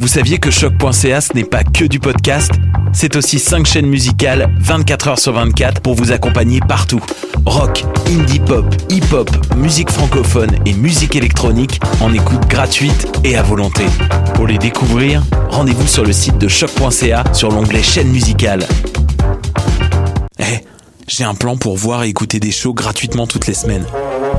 vous saviez que choc.ca ce n'est pas que du podcast C'est aussi 5 chaînes musicales 24 heures sur 24 pour vous accompagner partout. Rock, indie pop, hip-hop, musique francophone et musique électronique en écoute gratuite et à volonté. Pour les découvrir, rendez-vous sur le site de choc.ca sur l'onglet chaîne musicale. Eh, j'ai un plan pour voir et écouter des shows gratuitement toutes les semaines.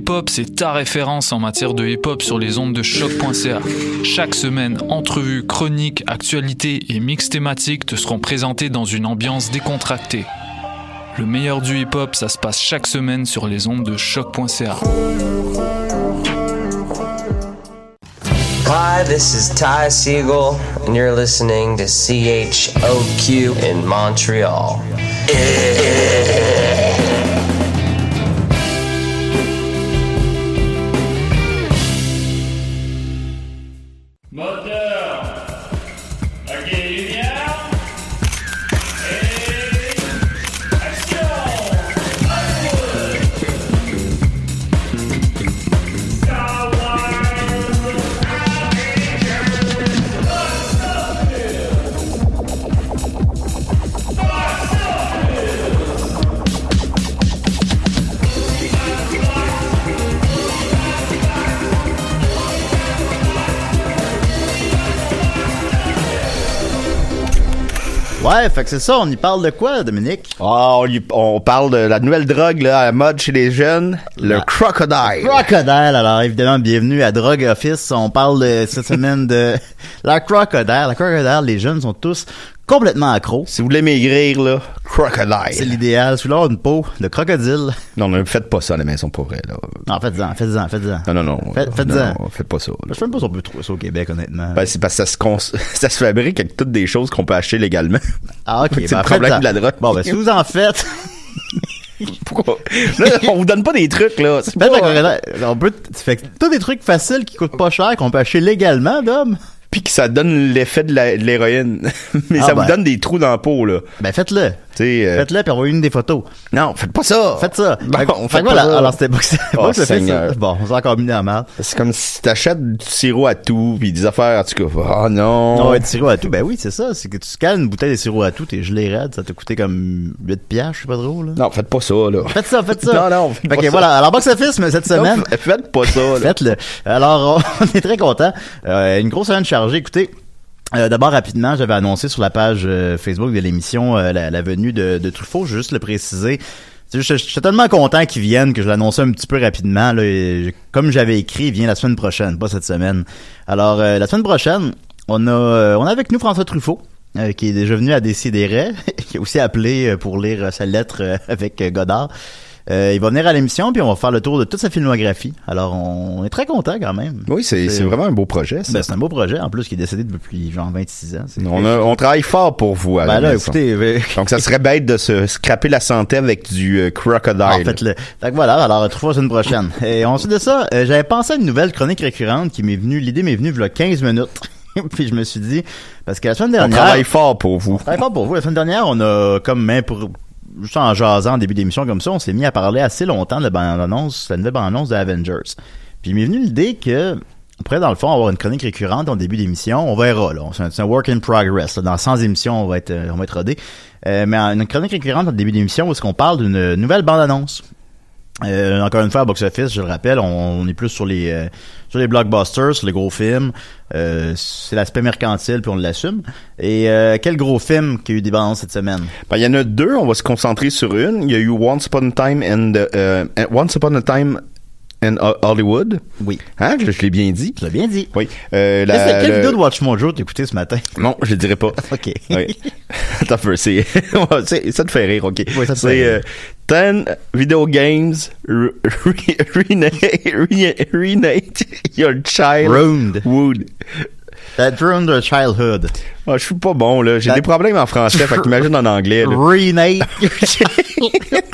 Pool Hip Hop, c'est ta référence en matière de hip hop sur les ondes de choc.ca. Chaque semaine, entrevues, chroniques, actualités et mix thématiques te seront présentés dans une ambiance décontractée. Le meilleur du hip hop, ça se passe chaque semaine sur les ondes de choc.ca. Hi, this is Ty Siegel, and you're listening to CHOQ in Montreal. Ouais, fait que c'est ça, on y parle de quoi, Dominique? Ah, on, y- on parle de la nouvelle drogue là, à la mode chez les jeunes, le crocodile. Crocodile, alors évidemment, bienvenue à Drogue Office. On parle de, cette semaine de la crocodile. La crocodile, les jeunes sont tous complètement accros. Si vous voulez maigrir, là, crocodile. C'est l'idéal. Sous l'air une peau de crocodile. Non, ne faites pas ça à la maison pour vrai, là. Non, faites-en, faites-en, faites-en. Non, non, non. Faites- faites-en. Non, non, faites pas ça. là. Je sais même pas si on peut trouver ça au Québec, honnêtement. Ben, c'est parce que ça se, cons- ça se fabrique avec toutes des choses qu'on peut acheter légalement. ah, ok. c'est ben, le problème de la drogue. Bon, ben, si vous en faites, Pourquoi? Là, on vous donne pas des trucs, là. C'est faites la pas- crocodile. On peut, fait que tous des trucs faciles qui coûtent pas cher, qu'on peut acheter légalement, Dom. Puis que ça donne l'effet de l'héroïne. Mais Ah, ça ben. vous donne des trous dans la peau, là. Ben, faites-le. Euh, Faites-le, puis envoyez-nous des photos. non, faites pas ça. Faites ça. Bon, Fait on fait fait pas voilà. ça. Alors, c'était box, Oh. Bon, on s'est encore mis dans la merde. C'est comme si t'achètes du sirop à tout, puis des affaires, en tout cas. Oh non. Non, ouais, du sirop à tout. Ben oui, c'est ça. C'est que tu scales une bouteille de sirop à tout, t'es gelé raide. Ça t'a coûté comme 8 piastres, je sais pas trop, là. Non, faites pas ça, là. Faites ça, faites ça. Non, non, faites Fait pas ça. voilà. Alors, box office, mais cette semaine. Non, faites pas ça, là. Faites-le. Alors, on est très content. Euh, une grosse semaine chargée. Écoutez, euh, D'abord, rapidement, j'avais annoncé sur la page euh, Facebook de l'émission euh, la, venue de, Truffaut. Juste le préciser. Je suis tellement content qu'il vienne que je l'annonçais un petit peu rapidement. Comme j'avais écrit, il vient la semaine prochaine, pas cette semaine. Alors, la semaine prochaine, on a, on a avec nous François Truffaut. qui est déjà venu à Décideret, qui a aussi appelé pour lire sa lettre avec Godard. Euh, il va venir à l'émission, puis on va faire le tour de toute sa filmographie. Alors, on est très content quand même. Oui, c'est c'est vraiment un beau projet, ça. Ben, c'est un beau projet, en plus, qui est décédé depuis genre 26 ans. On, a- on travaille fort pour vous. à Ben là, écoutez, euh, Donc, ça serait bête de se scraper la santé avec du euh, crocodile. en fait, le... Fait que voilà, alors, fois la semaine prochaine. Et ensuite de ça, euh, j'avais pensé à une nouvelle chronique récurrente qui m'est venue, l'idée m'est venue il y a 15 minutes. puis je me suis dit, parce que la semaine on dernière... travaille fort pour vous. travaille pas pour vous. La semaine dernière, on a comme même pour juste en jasant en début d'émission comme ça, on s'est mis à parler assez longtemps de la bande-annonce, la nouvelle bande-annonce de Avengers. Puis il m'est venu l'idée que on pourrait dans le fond avoir une chronique récurrente en début d'émission. On verra, là. C'est un, work in progress. Dans 100 émissions, on va être, euh, on va être rodé. Euh, mais une chronique récurrente en début d'émission où est-ce qu'on parle d'une nouvelle bande-annonce. Euh, encore une fois, à Box Office, je le rappelle, on, est plus sur les sur les blockbusters, les gros films. Euh, c'est l'aspect mercantile, puis on l'assume. Et euh, quel gros film qui a eu des bandes cette semaine? Ben, il y en a deux, on va se concentrer sur une. Il y a eu Once Upon a Time and euh, Once Upon a Time Hollywood. Oui. Hein, je, je l'ai bien dit. Tu l'as bien dit. Oui. Euh, la- quelle le- vidéo de Watch Mojo t'as écouté ce matin? Non, je le dirai pas. OK. Oui. Attends peu, c'est, ça te fait rire, ok. Oui, ça te c'est, fait euh, 10 video games re- re- renate, re- renate your child Ruined. wood. That ruined their childhood. Ah, je suis pas bon, là. J'ai That- des problèmes en français, fait qu'imagine en anglais, là. Renate.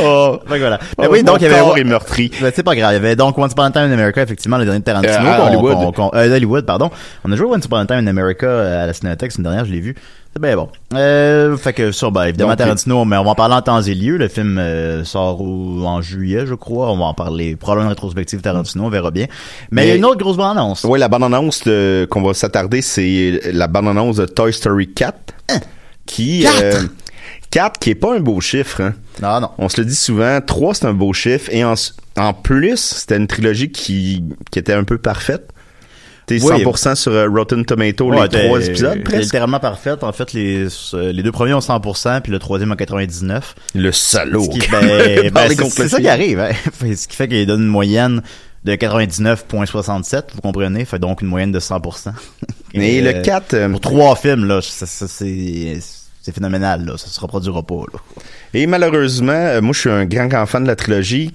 Oh, que voilà. Mais oh, oui, donc il y avait corps est meurtri. Ben, c'est pas grave. Il y avait donc Once Upon a Time in America, effectivement, le dernier de Tarantino. Euh, à Hollywood. qu'on- euh, Hollywood, pardon. On a joué Once Upon a Time in America euh, à la Cinémathèque, c'est une dernière, je l'ai vu. C'est bien bon. Euh, fait que ça, ben, évidemment, Donc, Tarantino, mais on va en parler en temps et lieu. Le film euh, sort au- en juillet, je crois. On va en parler. Probablement une rétrospective Tarantino, on verra bien. Mais il y a Mais- une autre grosse bande-annonce. Oui, la bande-annonce de- qu'on va s'attarder, c'est la bande-annonce de Toy Story 4. Qui, Quatre? euh, 4, qui est pas un beau chiffre, hein. Non, non. On se le dit souvent, 3 c'est un beau chiffre et en, en plus, c'était une trilogie qui, qui était un peu parfaite. T'es Oui. 100% sur euh, Rotten Tomato Ouais, les trois épisodes t'es presque. littéralement parfaite. En fait, les, euh, les deux premiers ont 100%, puis le troisième a 99. Le salaud. Ce qui, ben, ben, c'est c'est ça qui film. arrive. Hein. Ce qui fait qu'il donne une moyenne de 99,67, vous comprenez, fait donc une moyenne de 100%. Mais le euh, 4, euh, Pour trois films, là, ça, ça, c'est c'est phénoménal, là. Ça se reproduira pas, là. Et malheureusement, euh, moi je suis un grand grand fan de la trilogie.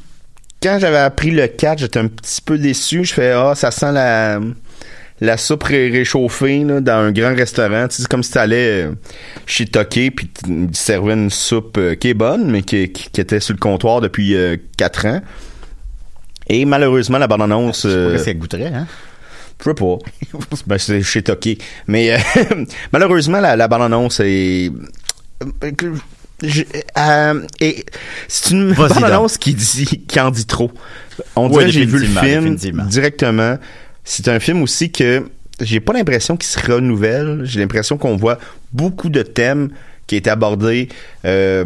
Quand j'avais appris le 4, j'étais un petit peu déçu. Je fais ah, ça sent la la soupe ré- réchauffée là, dans un grand restaurant. Tu sais, c'est comme si t'allais euh, chez Toké puis tu servais une soupe euh, qui est bonne, mais qui, qui, qui était sur le comptoir depuis 4 ans. Et malheureusement, la bande-annonce... euh, Qu'est-ce qu'elle goûterait, hein? je sais pas. ben, c'est chez Toké. Mais euh, malheureusement, la, la bande-annonce est... euh, je- euh, et c'est une Vas-y bande-annonce qui dit qui en dit trop. On Oui, dirait que j'ai vu le film directement. C'est un film aussi que j'ai pas l'impression qu'il se renouvelle. J'ai l'impression qu'on voit beaucoup de thèmes qui étaient abordés. euh,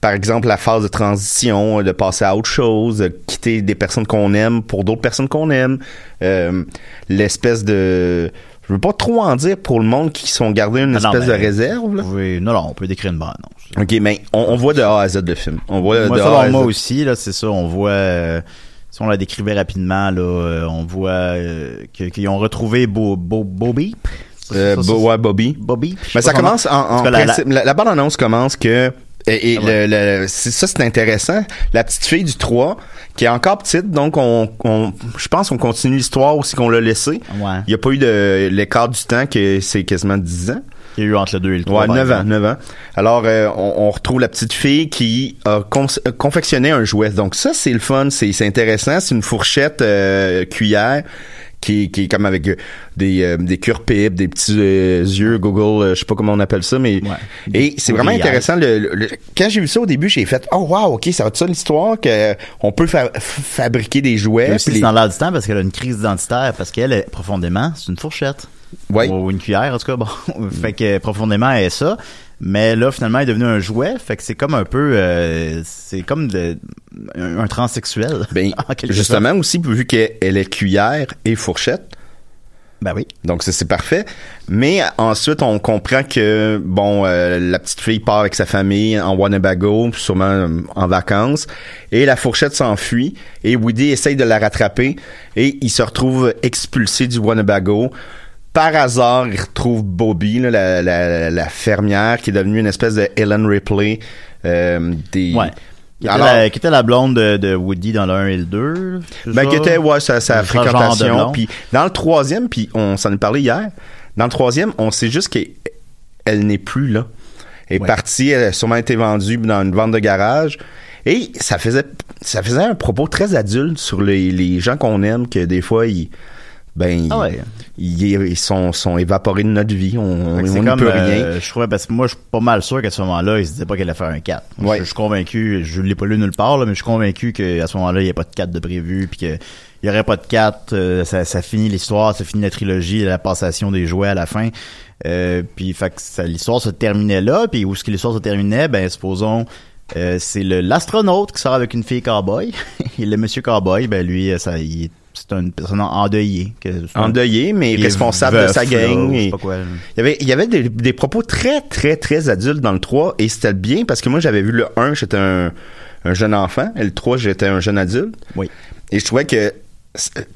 par exemple, la phase de transition, de passer à autre chose, de quitter des personnes qu'on aime pour d'autres personnes qu'on aime. Euh, L'espèce de... Je veux pas trop en dire pour le monde qui sont gardés une Ah non, espèce de réserve. là. Oui, non, non, on peut décrire une bande-annonce. OK, mais on, on voit de A à Z le film. On voit Moi, de A à moi Z. aussi, là, c'est ça, on voit... euh, si on la décrivait rapidement, là, euh, on voit euh, qu'ils ont retrouvé Bo, Bo, Bobby. Euh, Ça, ça, Bo- ouais, Bobby. Bobby. Mais ça commence en, la-. La, la bande-annonce commence que. Et, et Ah ouais. le, ça, c'est intéressant. La petite fille du 3, qui est encore petite, donc on, on je pense qu'on continue l'histoire aussi qu'on l'a laissé. Ouais. Il n'y a pas eu de l'écart du temps, que c'est quasiment 10 ans. Il y a eu entre le 2 et le 3. Ouais, par 9 ans, exemple. 9 ans. Alors, euh, on, on retrouve la petite fille qui a euh, confectionné un jouet. Donc ça, c'est le fun, c'est intéressant. C'est une fourchette euh, cuillère qui, qui est comme avec des, euh, des cure-pipes, des petits euh, yeux Google, euh, je sais pas comment on appelle ça, mais... Ouais. Et c'est vraiment intéressant. Le, le- le- quand j'ai vu ça au début, j'ai fait « Oh wow, ok, ça va être ça l'histoire, que on peut fa- fabriquer des jouets. Et aussi, puis c'est les- dans l'air du temps parce qu'elle a une crise identitaire, parce qu'elle, est- profondément, c'est une fourchette. Ouais. Ou une cuillère, en tout cas, bon. fait que, profondément, elle est ça. Mais là, finalement, elle est devenue un jouet. Fait que c'est comme un peu, euh, c'est comme de, un, un transsexuel. Ben, justement aussi, vu qu'elle est cuillère et fourchette. Ben oui. Donc c'est parfait. Mais ensuite on comprend que bon euh, la petite fille part avec sa famille en Winnebago, sûrement euh, en vacances, et la fourchette s'enfuit et Woody essaye de la rattraper et il se retrouve expulsé du Winnebago. Par hasard, il retrouve Bobby, là, la, la, la fermière qui est devenue une espèce de Ellen Ripley. euh, des... Ouais. Qui était, Alors- la, qui était la blonde de, de Woody dans le 1 et le 2. c'est Ben, qui était, ouais, sa, fréquentation. Puis dans le troisième, puis on s'en est parlé hier, dans le troisième, on sait juste qu'elle elle n'est plus là. Elle est Ouais. partie, elle a sûrement été vendue dans une vente de garage. Et ça faisait, ça faisait un propos très adulte sur les, les gens qu'on aime, que des fois, ils, ben, ils, Ah ouais. ils, ils sont, sont évaporés de notre vie. On n'y comme, peut euh, rien. je trouvais, parce que moi, je suis pas mal sûr qu'à ce moment-là, il se disait pas qu'elle allait faire un 4. Moi, Ouais. je, je suis convaincu, je l'ai pas lu nulle part, là, mais je suis convaincu qu'à ce moment-là, il n'y a pas de 4 de prévu, puis que il y aurait pas de 4, ça, ça finit l'histoire, ça finit la trilogie, la passation des jouets à la fin. Euh, puis fait que l'histoire se terminait là, puis où est-ce que l'histoire se terminait? Ben supposons euh, c'est l'astronaute qui sort avec une fille cowboy et le monsieur cowboy ben lui euh, ça il est- c'est une personne endeuillée que Endeuillé, mais responsable de sa gang. et- quoi. Il y avait, il y avait des, des propos très, très, très adultes dans le 3 et c'était bien parce que moi, j'avais vu le 1, j'étais un, un jeune enfant et le 3, j'étais un jeune adulte. Oui. Et je trouvais que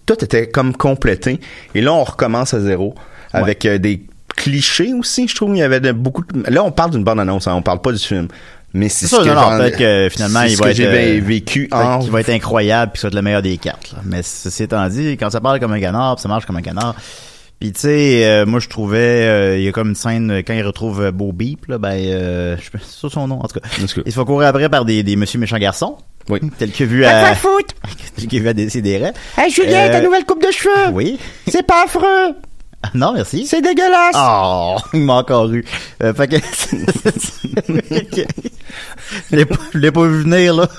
tout était comme complété. Et là, on recommence à zéro avec euh, des clichés aussi, je trouve. Il y avait de, beaucoup de... Là, on parle d'une bonne annonce, hein, on parle pas du film. Mais c'est C'est ce ça, que non, non, j'en- peut-être que finalement, il va être, j'ai euh, vécu en va être incroyable puis que ça va être le meilleur des quatre. là. Mais ceci étant dit, quand ça parle comme un canard, puis ça marche comme un canard. Puis tu sais, euh, moi je trouvais, euh, il y a comme une scène euh, quand il retrouve Beau Beep, là, ben, euh, je sais pas, c'est ça son nom en tout cas. Il se fait courir après par des, des Monsieur méchants garçons. Oui. Tel que vu à. tel que vu à Décideret. Hey Julien, Euh, ta nouvelle coupe de cheveux! Oui. C'est pas affreux! Non, merci. C'est dégueulasse! Oh, il m'a encore eu. Euh, fait que, je l'ai pas, vu venir, là.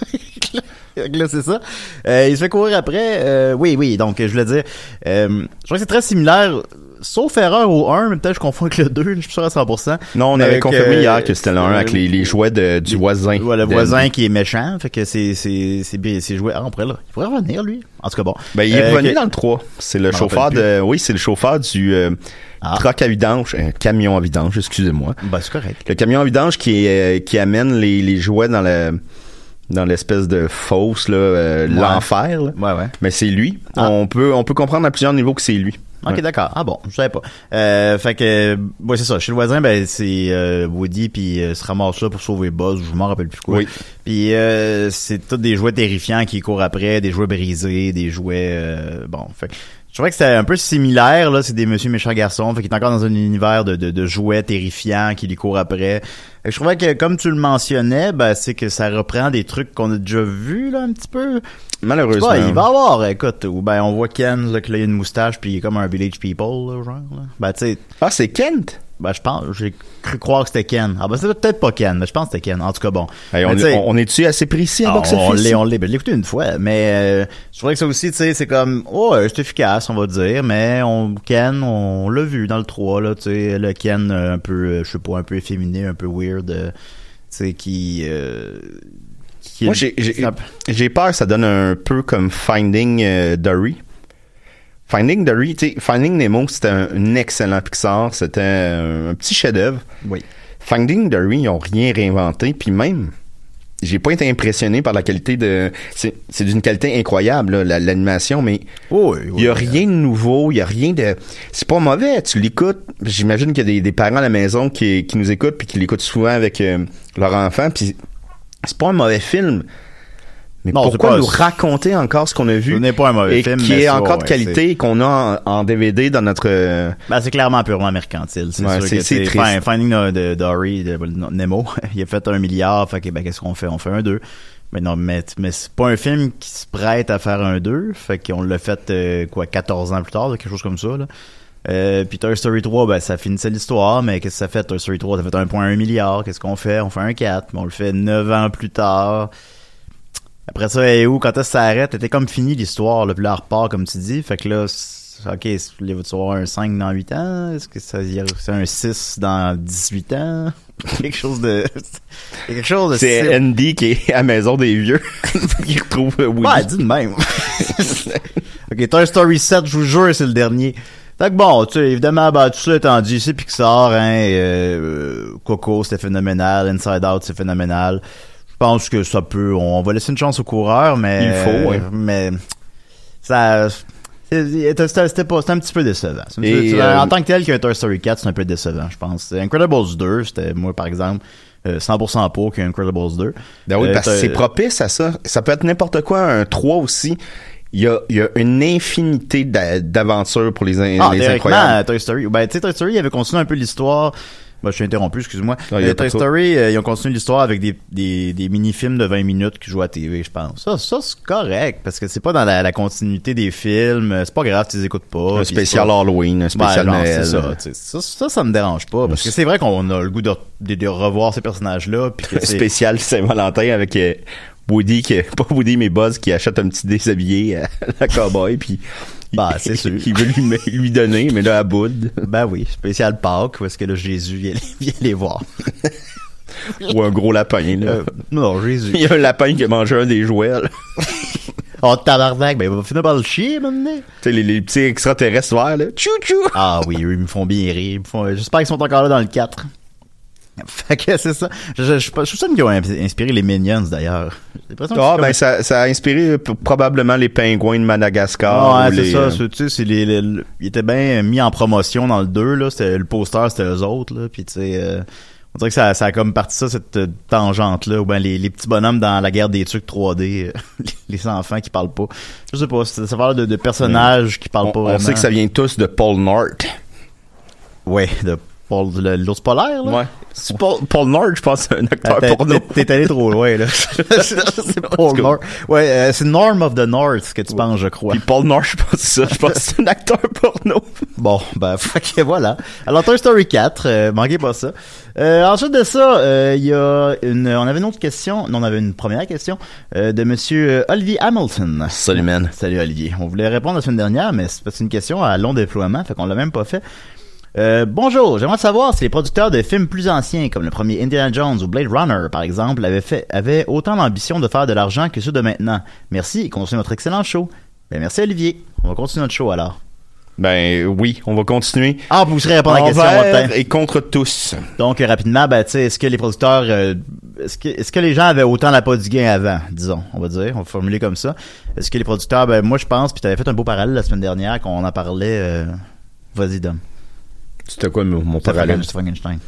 Là, c'est ça. Euh, il se fait courir après. Euh, oui, oui, donc, je voulais dire, je crois que c'est très similaire, sauf erreur au 1, mais peut-être je confonds avec le 2, je suis sûr à 100%. Non, on avait que- confirmé hier que c'était le 1 avec euh, les, les jouets de, du voisin. Ouais, le voisin qui est méchant, fait que c'est, c'est, c'est bien, c'est joué. Ah, on pourrait, là. Il pourrait revenir, lui. En tout cas, bon. Ben, il est Euh, revenu dans le 3. C'est le chauffeur de, oui, c'est le chauffeur du, euh, Ah. truck à vidange, un camion à vidange, excusez-moi. Ben, c'est correct. Le camion à vidange qui euh, qui amène les, les jouets dans le, dans l'espèce de fosse, là, euh, Ouais. l'enfer, là. Ouais, ouais. Mais c'est lui. Ah. On peut, on peut comprendre à plusieurs niveaux que c'est lui. Ok, Ouais. d'accord. Ah bon, je savais pas. Euh, fait que, ouais, c'est ça. Chez le voisin, ben c'est euh, Woody puis euh, se ramasse là pour sauver Buzz. Je m'en rappelle plus quoi. Oui. Puis euh, c'est tous des jouets terrifiants qui courent après, des jouets brisés, des jouets. euh, bon, fait je trouvais que c'était un peu similaire là. C'est des Monsieur méchants garçons. Fait qu'il est encore dans un univers de, de, de jouets terrifiants qui lui courent après. Fait que je trouvais que comme tu le mentionnais, ben c'est que ça reprend des trucs qu'on a déjà vus là un petit peu. Malheureusement. pas, il va avoir, écoute, ou ben on voit Ken là, que là, il a une moustache puis il est comme un village people, là, genre. Là. Ben tu sais, Ah, c'est Kent? ben je pense, j'ai cru croire que c'était Ken. Ah ben c'était peut-être pas Ken, mais je pense que c'était Ken. En tout cas bon. Hey, on, sais, on, on est-tu assez précis à ah, box on l'est, on l'est. Ben, je l'ai écouté une fois, mais euh, je trouvais que ça aussi, tu sais, c'est comme, oh, euh, c'est efficace, on va dire, mais on Ken, on l'a vu dans le 3, là, tu sais, le Ken euh, un peu, euh, je sais pas, un peu efféminé, un peu weird, euh, tu sais, qui... Euh, qui Moi, j'ai, peur que ça donne un peu comme Finding euh, Dory. Finding Dory, tu sais, Finding Nemo, c'était un, un excellent Pixar. C'était un, un petit chef-d'œuvre. Oui. Finding Dory, ils ont rien réinventé. Puis même, j'ai pas été impressionné par la qualité de... C'est, d'une qualité incroyable, l'animation, mais Oh, oui, oui, il y a oui. rien de nouveau, il y a rien de... C'est pas mauvais, tu l'écoutes. J'imagine qu'il y a des, des parents à la maison qui, qui nous écoutent puis qui l'écoutent souvent avec euh, leur enfant. Puis c'est pas un mauvais film. Mais Non, pourquoi nous raconter encore ce qu'on a vu Ce n'est pas un mauvais et film, qui est encore de qualité et qu'on a en, en DVD dans notre... euh, Ben, c'est clairement purement mercantile. C'est Ouais, sûr c'est- que c'est c'est triste. fin- Finding de, Dory, de, de Nemo, il a fait un milliard, fait que ben qu'est-ce qu'on fait? On fait un deux. Mais non, mais, mais c'est pas un film qui se prête à faire un deux, fait qu'on l'a fait euh, quoi 14 ans plus tard, quelque chose comme ça là. Euh, puis Toy Story 3, ben ça finissait l'histoire, mais qu'est-ce que ça fait Toy Story 3? Ça fait 1.1 milliard, qu'est-ce qu'on fait? On fait un 4, mais on le fait 9 ans plus tard. Après ça, et où, quand est-ce que ça arrête? C'était comme fini l'histoire, là, puis là, repart, comme tu dis. Fait que là, ok, que tu avoir un 5 dans 8 ans? Est-ce que ça y a- c'est un 6 dans 18 ans? quelque chose de... c'est quelque chose de... c'est Andy qui est à la maison des vieux qui retrouve Woody. Ouais, dis de même. ok, Toy Story 7, je vous jure, c'est le dernier. Fait que bon, tu sais, évidemment, ben, tout ça étant dit, c'est Pixar, hein, euh, Coco, c'était phénoménal, Inside Out, c'est phénoménal. Je pense que ça peut, on va laisser une chance au coureur, mais... Il faut, ouais. Mais, ça... C'était pas, c'était un petit peu décevant. Petit Et, peu euh, en tant que tel qu'un Toy Story 4, c'est un peu décevant, je pense. Incredibles 2, c'était moi par exemple euh, 100% pour qu'Incredibles 2. Ben oui, Euh, parce que c'est propice à ça. Ça peut être n'importe quoi, un 3 aussi. Il y a, y a une infinité d'a- d'aventures pour les, Ah, les incroyables. Toy Story. Ben, tu sais, Toy Story, il avait continué un peu l'histoire. Ben, je suis interrompu, excuse-moi. Non, il y a Euh, Toy. Story, euh, ils ont continué l'histoire avec des, des, des mini-films de 20 minutes qui jouent à TV, je pense. Ça, ça c'est correct, parce que c'est pas dans la, la continuité des films. euh, C'est pas grave, tu les écoutes pas. un spécial pas- Halloween, un spécial Ben, Noël. ça, ça, ça, ça me dérange pas, parce que c'est vrai qu'on a le goût de, de, de revoir ces personnages-là, spécial Saint-Valentin avec Woody, qui, pas Woody, mais Buzz, qui achète un petit déshabillé à la cowboy, puis Bah, c'est sûr. il veut lui, lui donner, mais là, à bout. Ben oui, spécial Pâques, est-ce que là, Jésus vient, vient les voir? Ou un gros lapin, là. Euh, non, Jésus. Il y a un lapin qui a mangé un des jouets, là. Oh, tabarnak, ben il va finir par le chier, maintenant. Tu sais, les, les petits extraterrestres verts, là. Tchou tchou! Ah oui, eux, ils me font bien rire. Font- J'espère qu'ils sont encore là dans le 4. Fait que c'est ça. Je, je, je, je suis sûr qu'ils ont inspiré les Minions, d'ailleurs. Ah, ben, ça, ça a inspiré p- probablement les pingouins de Madagascar. Ah, ou ouais, c'est les, ça. euh, Tu sais, les, les- le- ils étaient bien mis en promotion dans le 2, là. C'était, le poster, c'était eux autres, là. Puis, tu sais, euh, on dirait que ça, ça a comme parti ça, cette euh, tangente-là. Ou ben, les, les petits bonhommes dans la guerre des trucs 3D. euh, les enfants qui parlent pas. Je sais pas, ça, parle de, de personnages qui parlent on, pas on sait que ça vient tous de Paul Nort. Ouais, de Paul, le- l'ours polaire, là? Ouais. C'est Paul, Paul Nort, je pense, c'est un acteur Ah, t'es- porno. t'es- T'es allé trop loin, là. c'est Paul North. Ouais, euh, c'est Norm of the North que tu penses, je crois. Puis Paul Nort, je pense que c'est ça. Je pense que c'est un acteur porno. Bon, ben, ok, voilà. Alors, Toy Story 4, euh, manquez pas ça. Euh, ensuite de ça, euh, il y a une, on avait une autre question, non, on avait une première question, euh, de monsieur Olivier Hamilton. Salut, man. Salut, Olivier. On voulait répondre la semaine dernière, mais c'est une question à long déploiement, fait qu'on l'a même pas fait. Euh, bonjour, j'aimerais savoir si les producteurs de films plus anciens, comme le premier Indiana Jones ou Blade Runner, par exemple, avaient, fait, avaient autant l'ambition de faire de l'argent que ceux de maintenant. Merci et continuez notre excellent show. Ben, merci, Olivier. On va continuer notre show, alors. Ben oui, on va continuer. Ah, vous serez répondre à la question, Envers et contre tous. Donc, euh, rapidement, ben, tu sais, est-ce que les producteurs, euh, est-ce que, est-ce que les gens avaient autant la pas du gain avant, disons, on va dire, on va formuler comme ça. Est-ce que les producteurs, ben, moi, je pense, puis tu avais fait un beau parallèle la semaine dernière, qu'on en parlait, euh, vas-y, Dom. C'était quoi mon, mon parallèle? Franken- Frankenstein.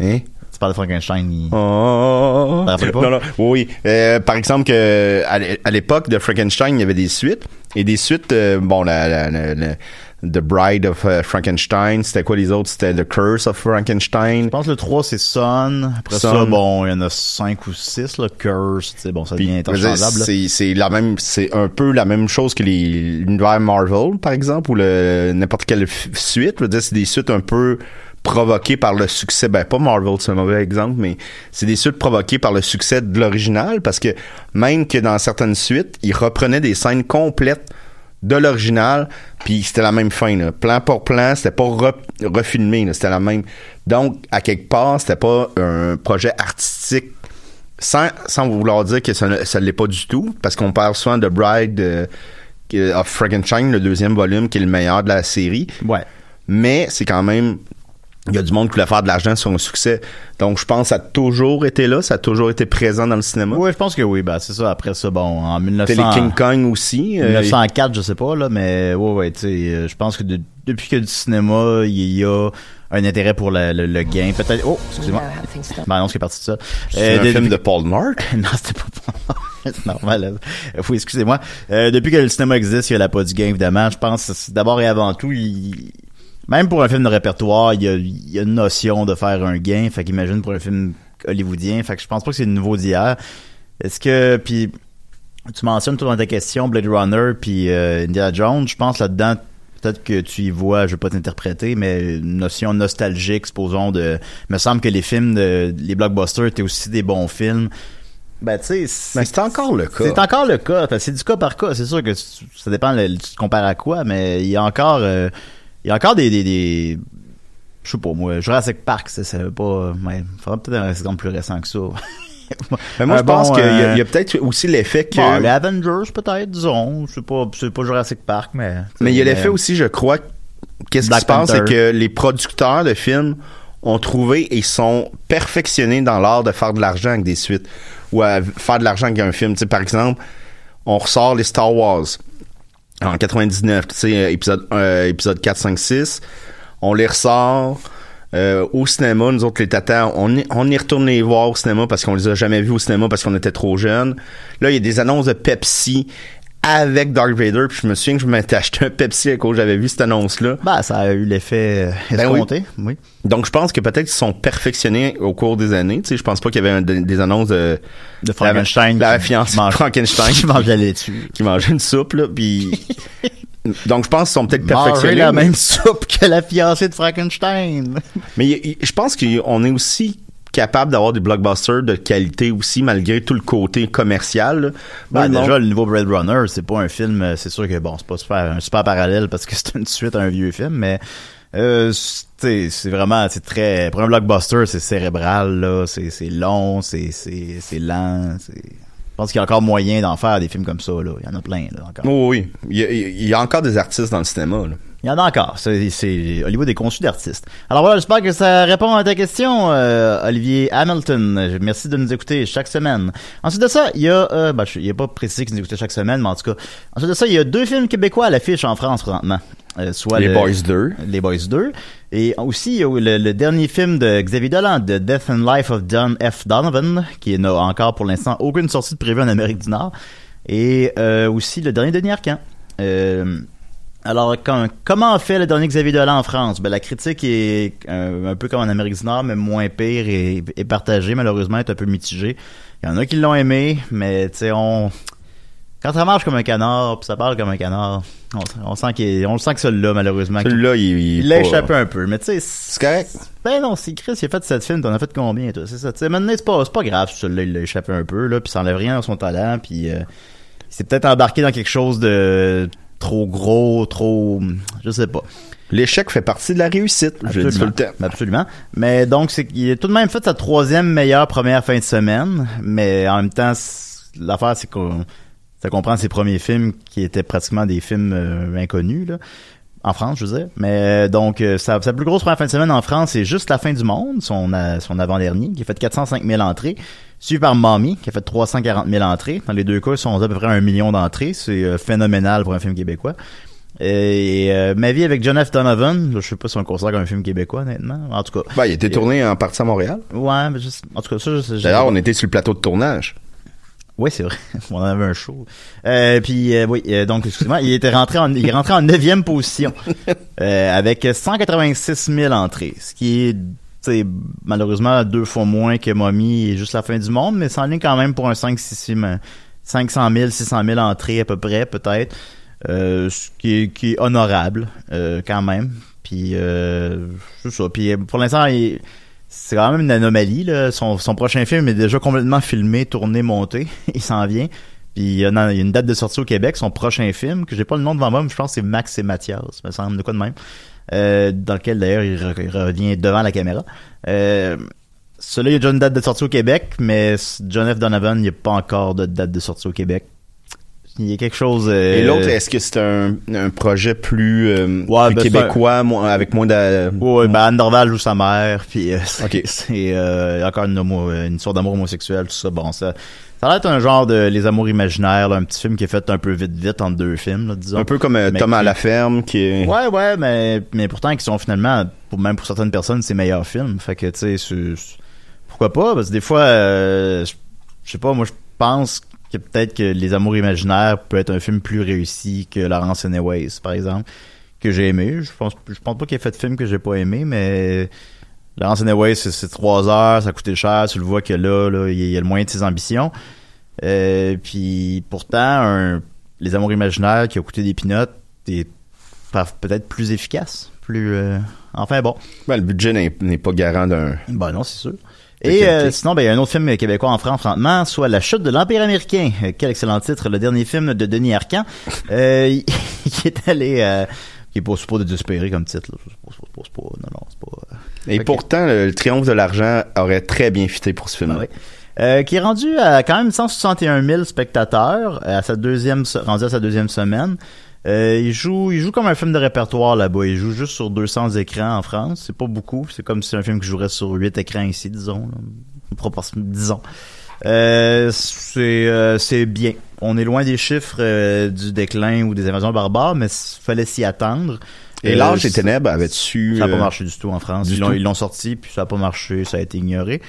Hein? Tu parles de Frankenstein, il... Oh. T'en rappelles pas? Non, non. Oui. Euh, par exemple, que à l'é- à l'époque de Frankenstein, il y avait des suites. Et des suites, euh, bon, la, la, la- la- The Bride of euh, Frankenstein, c'était quoi les autres? C'était The Curse of Frankenstein. Je pense que le 3, c'est Son. Après Son. ça, bon, il y en a 5 ou 6, là. Curse, sais, bon, ça Puis, devient interchangeable, c'est c'est la même c'est un peu la même chose que les l'univers Marvel par exemple ou le n'importe quelle suite je veux dire c'est des suites un peu provoquées par le succès ben pas Marvel c'est un mauvais exemple mais c'est des suites provoquées par le succès de l'original parce que même que dans certaines suites ils reprenaient des scènes complètes de l'original puis c'était la même fin là. plan pour plan c'était pas re- refilmé c'était la même donc à quelque part c'était pas un projet artistique sans, sans vouloir dire que ça ne ça l'est pas du tout, parce qu'on parle souvent de Bride euh, of Frankenstein, le deuxième volume, qui est le meilleur de la série. Ouais. Mais c'est quand même. Il y a du monde qui voulait faire de l'argent sur un succès. Donc, je pense que ça a toujours été là, ça a toujours été présent dans le cinéma. Ouais, je pense que oui, ben, c'est ça. Après ça, bon, en T'as 1900... les King Kong aussi. euh, 1904, je sais pas, là, mais ouais, ouais, tu sais, euh, je pense que de- depuis que du cinéma, il y a un intérêt pour le, le- le gain. Peut-être. Oh, excusez-moi. Ben non, c'est parti de ça. C'est un de- film depuis- de Paul Nort. non, c'était pas Paul C'est normal. là. Oui, excusez-moi. Euh, depuis que le cinéma existe, il y a la pas du gain, évidemment. Je pense d'abord et avant tout, il- même pour un film de répertoire, il y, a, il y a une notion de faire un gain. Fait qu'imagine pour un film hollywoodien. Fait que je pense pas que c'est le nouveau d'hier. Est-ce que, puis, tu mentionnes tout dans ta question Blade Runner puis euh, Indiana Jones. Je pense là-dedans, peut-être que tu y vois, je vais pas t'interpréter, mais une notion nostalgique, supposons de. Me semble que les films, de, les blockbusters étaient aussi des bons films. Ben, tu sais, c'est Mais c'est encore le cas. c'est encore le cas. C'est du cas par cas. C'est sûr que ça dépend, le- tu te compares à quoi, mais il y a encore, euh, il y a encore des, des, des je sais pas moi, Jurassic Park, ça, ça veut pas, mais il faudrait peut-être un exemple plus récent que ça. Mais moi, Un je pense bon, qu'il y a, euh, y a peut-être aussi l'effet que. Bon, les Avengers, peut-être, disons. C'est pas, c'est pas Jurassic Park, mais. Mais il y a l'effet aussi, je crois, qu'est-ce qui se passe, c'est que les producteurs de films ont trouvé et sont perfectionnés dans l'art de faire de l'argent avec des suites ou à faire de l'argent avec un film. Tu sais, par exemple, on ressort les Star Wars en 99, tu sais, épisode, euh, épisode 4, 5, 6. On les ressort euh, au cinéma, nous autres les tatas, on, on y retourne les voir au cinéma parce qu'on les a jamais vus au cinéma parce qu'on était trop jeunes. Là, il y a des annonces de Pepsi avec Dark Vader, puis je me souviens que je m'étais acheté un Pepsi à cause j'avais vu cette annonce-là. Bah, ça a eu l'effet euh, Ben escompté, oui. Donc, je pense que peut-être qu'ils sont perfectionnés au cours des années. Tu sais, je pense pas qu'il y avait un- des, des annonces de... De Frankenstein. La, la fiancée mange- Frankenstein. qui mange la laitue. Qui mangeait une soupe, là, puis... Donc, je pense qu'ils sont peut-être perfectionnés. la mais- même soupe que la fiancée de Frankenstein. Mais je pense qu'on est aussi capable d'avoir des blockbusters de qualité aussi, malgré tout le côté commercial. Ben, le déjà, le nouveau Blade Runner, c'est pas un film, euh, c'est sûr que bon, c'est pas super, un super parallèle parce que c'est une suite à un vieux film, mais euh, c'est vraiment, c'est très, pour un blockbuster, c'est cérébral, là, c'est, long, c'est, c'est, c'est lent, c'est, je pense qu'il y a encore moyen d'en faire des films comme ça, là. Il y en a plein, là, encore. Oh, oui, il y, a, il y a encore des artistes dans le cinéma. là. Il y en a encore. C'est, Hollywood est conçu d'artistes. Alors voilà, j'espère que ça répond à ta question, euh, Olivier Hamilton. Merci de nous écouter chaque semaine. Ensuite de ça, il y a, euh, ben, je- il est pas précisé que nous écoutez chaque semaine, mais en tout cas, ensuite de ça, il y a deux films québécois à l'affiche en France présentement. Euh, soit Les le- Boys 2. Les Boys 2. Et aussi, il y a le, le dernier film de Xavier Dolan, The Death and Life of John F. Donovan, qui n'a encore pour l'instant aucune sortie de prévue en Amérique du Nord. Et euh, aussi le dernier Denis Arcand. Euh, alors, quand- comment fait le dernier Xavier Dolan en France? Ben, la critique est euh, un peu comme en Amérique du Nord, mais moins pire et, et partagée, malheureusement, est un peu mitigée. Il y en a qui l'ont aimé, mais tu sais, on... Quand ça marche comme un canard, puis ça parle comme un canard, on, on sent qu'il on le sent que celui-là, malheureusement, Celui-là, il, il, il l'a échappé un peu, mais tu sais, C'est correct. ben non, c'est Chris, il a fait sept films, t'en as fait combien, toi? C'est ça, tu sais, maintenant, c'est pas, c'est pas grave, si celui-là, il l'a échappé un peu, là, puis ça enlève rien à son talent, puis euh, il s'est peut-être embarqué dans quelque chose de trop gros, trop, je sais pas. L'échec fait partie de la réussite. Je le dis tout le temps. Absolument. Mais donc, c'est qu'il a tout de même fait sa troisième meilleure première fin de semaine, mais en même temps, l'affaire, c'est qu'on ça comprend ses premiers films qui étaient pratiquement des films euh, inconnus, là. En France, je veux dire. Mais euh, donc, euh, sa, sa plus grosse première fin de semaine en France, c'est juste La fin du monde, son, euh, son avant-dernier, qui a fait 405 000 entrées, suivi par Mommy, qui a fait 340 000 entrées. Dans les deux cas, ils sont à peu près un million d'entrées. C'est phénoménal pour un film québécois. Et euh, Ma vie avec John F. Donovan, je sais pas si on le considère comme un film québécois, honnêtement. En tout cas. Ben, il été tourné en partie à Montréal. Ouais, mais juste, en tout cas, ça, je sais. D'ailleurs, on était sur le plateau de tournage. Oui, c'est vrai. on en avait un show. Euh, puis euh, oui, euh, donc excusez-moi, il était rentré en il est rentré en neuvième position euh, avec 186 000 entrées, ce qui est malheureusement deux fois moins que Mommy et juste la fin du monde, mais c'est en ligne quand même pour un 5 6 500 000, 600 000 entrées à peu près peut-être, euh, ce qui est, qui est honorable euh, quand même. Puis euh, c'est ça. Puis pour l'instant, il- c'est quand même une anomalie. Là. Son, son prochain film est déjà complètement filmé, tourné, monté. il s'en vient. Puis il y, a, une date de sortie au Québec, son prochain film, que j'ai pas le nom devant moi, mais je pense que c'est Max et Mathias, me semble, de quoi de même. Euh, dans lequel d'ailleurs il revient devant la caméra. Euh, celui-là, il y a déjà une date de sortie au Québec, mais John F. Donovan, il n'y a pas encore de date de sortie au Québec. Il y a quelque chose... euh, Et l'autre, est-ce que c'est un, un projet plus, euh, Ouais, plus ben, québécois, moins- avec moins de... Ouais, ben Anne Dorval joue sa mère, puis euh, c'est encore une, homo- une histoire d'amour homosexuel, tout ça. Bon, ça, ça a l'air d'être un genre de Les Amours imaginaires, là, un petit film qui est fait un peu vite vite entre deux films, là, disons. Un peu comme Mais Tom à la ferme, qui est... Ouais, ouais, mais, mais pourtant qui sont finalement, pour, même pour certaines personnes, c'est meilleurs films. Fait que, tu sais, pourquoi pas? Parce que des fois, je je sais pas, moi, je pense que peut-être que Les Amours imaginaires peut être un film plus réussi que Laurence Anyways, par exemple, que j'ai aimé. Je pense, je pense pas qu'il ait fait de film que j'ai pas aimé, mais Laurence Anyways, c'est, trois heures, ça a coûté cher, tu le vois que là, là, il y a- le moyen de ses ambitions. Euh, puis pourtant, un, Les Amours imaginaires qui a coûté des pinottes est peut-être plus efficace, plus... euh, enfin bon. Ben, le budget n'est n'est pas garant d'un... Ben non, c'est sûr. Et euh, sinon, ben, il y a un autre film québécois en France, franchement, soit La chute de l'Empire américain. Euh, quel excellent titre, le dernier film de Denis Arcand, euh, qui est allé... euh, qui est pas supposé désespérer comme titre. Là. Pas, pas, non, non, c'est pas... euh, Et pourtant, le, le triomphe de l'argent aurait très bien fité pour ce film. Ah oui. Euh, qui est rendu à quand même 161 000 spectateurs euh, à sa deuxième rendu à sa deuxième semaine. Euh, il joue il joue comme un film de répertoire là-bas. Il joue juste sur 200 écrans en France. C'est pas beaucoup. C'est comme si c'est un film qui jouerait sur 8 écrans ici, disons. là. Disons. Euh, c'est euh, c'est bien. On est loin des chiffres euh, du déclin ou des invasions barbares, mais il fallait s'y attendre. Et Euh, l'âge des c'est- ténèbres avait su... ça n'a pas marché du tout en France. Ils l'ont, ils l'ont sorti, puis ça n'a pas marché, ça a été ignoré.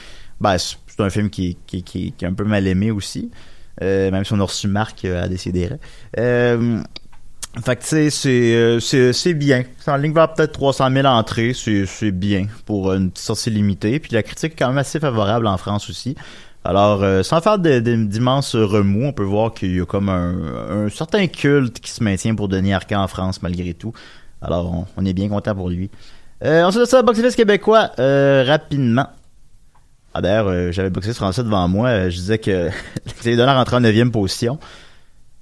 Ben, c'est un film qui, qui, qui, qui est un peu mal aimé aussi. Euh, même si on a reçu Marc euh, à décider. Fait que tu sais, c'est, euh, c'est, c'est bien. C'est en ligne vers peut-être 300 000 entrées, c'est, c'est bien pour une petite sortie limitée. Puis la critique est quand même assez favorable en France aussi. Alors, euh, sans faire d'immenses remous, on peut voir qu'il y a comme un, un certain culte qui se maintient pour Denis Arcand en France malgré tout. Alors, on, on est bien content pour lui. Euh, ensuite de ça, Box Office québécois, euh, rapidement. Ah, d'ailleurs, euh, j'avais boxé français devant moi. euh, je disais que Dolan rentré en 9 position.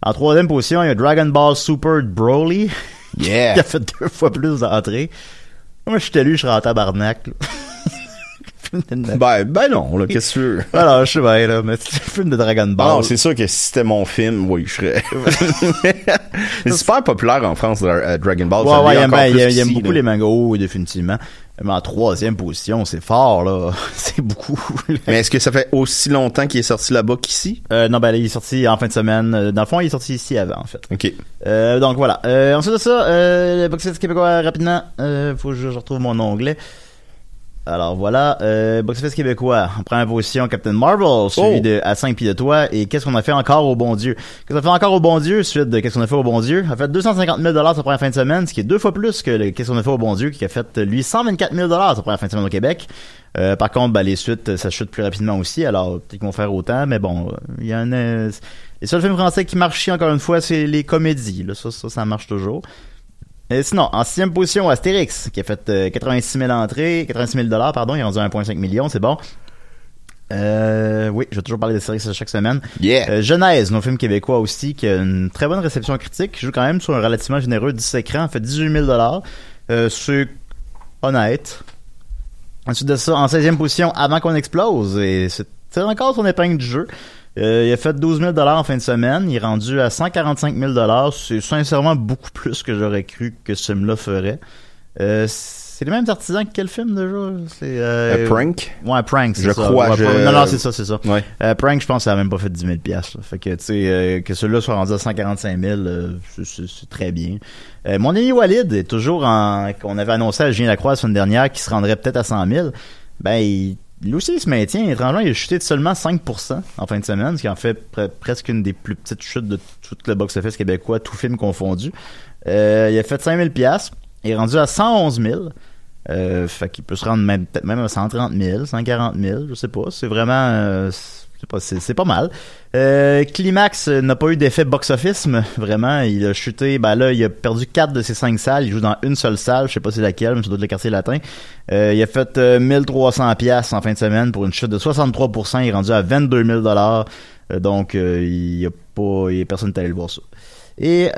En troisième position, il y a Dragon Ball Super Broly. Yeah. qui a fait deux fois plus d'entrées. Moi, je suis élu, je serais en tabarnak. Ben, ben non, là, qu'est-ce que tu veux? Alors, je sais bien, là, mais c'est un film de Dragon Ball. non, c'est sûr que si c'était mon film, oui, je serais. c'est super populaire en France, euh, Dragon Ball. Ouais, ouais, il aime, bien- il qu'ici, beaucoup là. les mangas, oui, définitivement. Mais en troisième position, c'est fort, là. c'est beaucoup. Mais est-ce que ça fait aussi longtemps qu'il est sorti là-bas qu'ici? Euh, non, ben là, il est sorti en fin de semaine. Euh, Dans le fond, il est sorti ici avant, en fait. OK. Euh, donc voilà. Euh, ensuite de ça, le box québécois rapidement. Faut que je retrouve mon onglet. Alors voilà, euh, box office québécois. En première position, Captain Marvel, suivi Oh. de À 5 pieds de toi. Et qu'est-ce qu'on a fait encore au bon Dieu? Qu'est-ce qu'on a fait encore au bon Dieu Suite de Qu'est-ce qu'on a fait au bon Dieu? A fait 250 000 dollars sa première fin de semaine, ce qui est deux fois plus que le Qu'est-ce qu'on a fait au bon Dieu, qui a fait lui 124 000 dollars sa première fin de semaine au Québec. Euh, par contre, ben, les suites, ça chute plus rapidement aussi. Alors peut-être qu'ils vont faire autant, mais bon, il y en a. Les seuls films français qui marchent encore une fois, c'est les comédies. Là, ça, ça, ça marche toujours. Et sinon, en sixième position, Astérix, qui a fait euh, 86 000 entrées, 86 000 dollars, pardon, il est rendu à 1,5 million, c'est bon. Euh, oui, je vais toujours parler d'Astérix chaque semaine. Yeah. Euh, Genèse, nos films québécois aussi, qui a une très bonne réception critique, qui joue quand même sur un relativement généreux 10 écrans, fait 18 000 dollars. Euh, c'est honnête. Ensuite de ça, en 16e position, Avant qu'on explose, et c'est encore son épingle du jeu. Euh, il a fait 12 000 en fin de semaine. Il est rendu à 145 000 C'est sincèrement beaucoup plus que j'aurais cru que ce film-là ferait. Euh, c'est les mêmes artisans que quel film déjà? C'est euh, A Prank? Ouais, Prank, c'est Je ça. crois, Ouais, je- Prank. Non, non, c'est ça, c'est ça. Ouais. Euh, Prank, je pense, ça a même pas fait 10 000 piastres, là. Fait que, tu sais, euh, que celui-là soit rendu à 145 000, euh, c'est très bien. Euh, mon ami Walid est toujours en, qu'on avait annoncé à Julien Lacroix la semaine dernière qu'il se rendrait peut-être à 100 000. Ben, il, lui aussi, il se maintient. Étrangement, il a chuté de seulement 5% en fin de semaine, ce qui en fait pre- presque une des plus petites chutes de tout le box-office québécois, tout film confondu. Euh, il a fait 5 000 piastres. Il est rendu à 111 000. Euh, fait qu'il peut se rendre même, peut-être même à 130 000, 140 000, je sais pas. C'est vraiment, euh, c'est pas, c'est, c'est mal. Euh, Climax euh, n'a pas eu d'effet box-office, vraiment, il a chuté, ben là, il a perdu 4 de ses 5 salles, il joue dans une seule salle, je sais pas c'est laquelle, mais ça doit être le quartier latin. Euh, il a fait euh, 1300 pièces en fin de semaine pour une chute de 63%, il est rendu à 22 000 dollars. donc, euh, il y a pas, il y a personne qui est allé le voir ça. Et,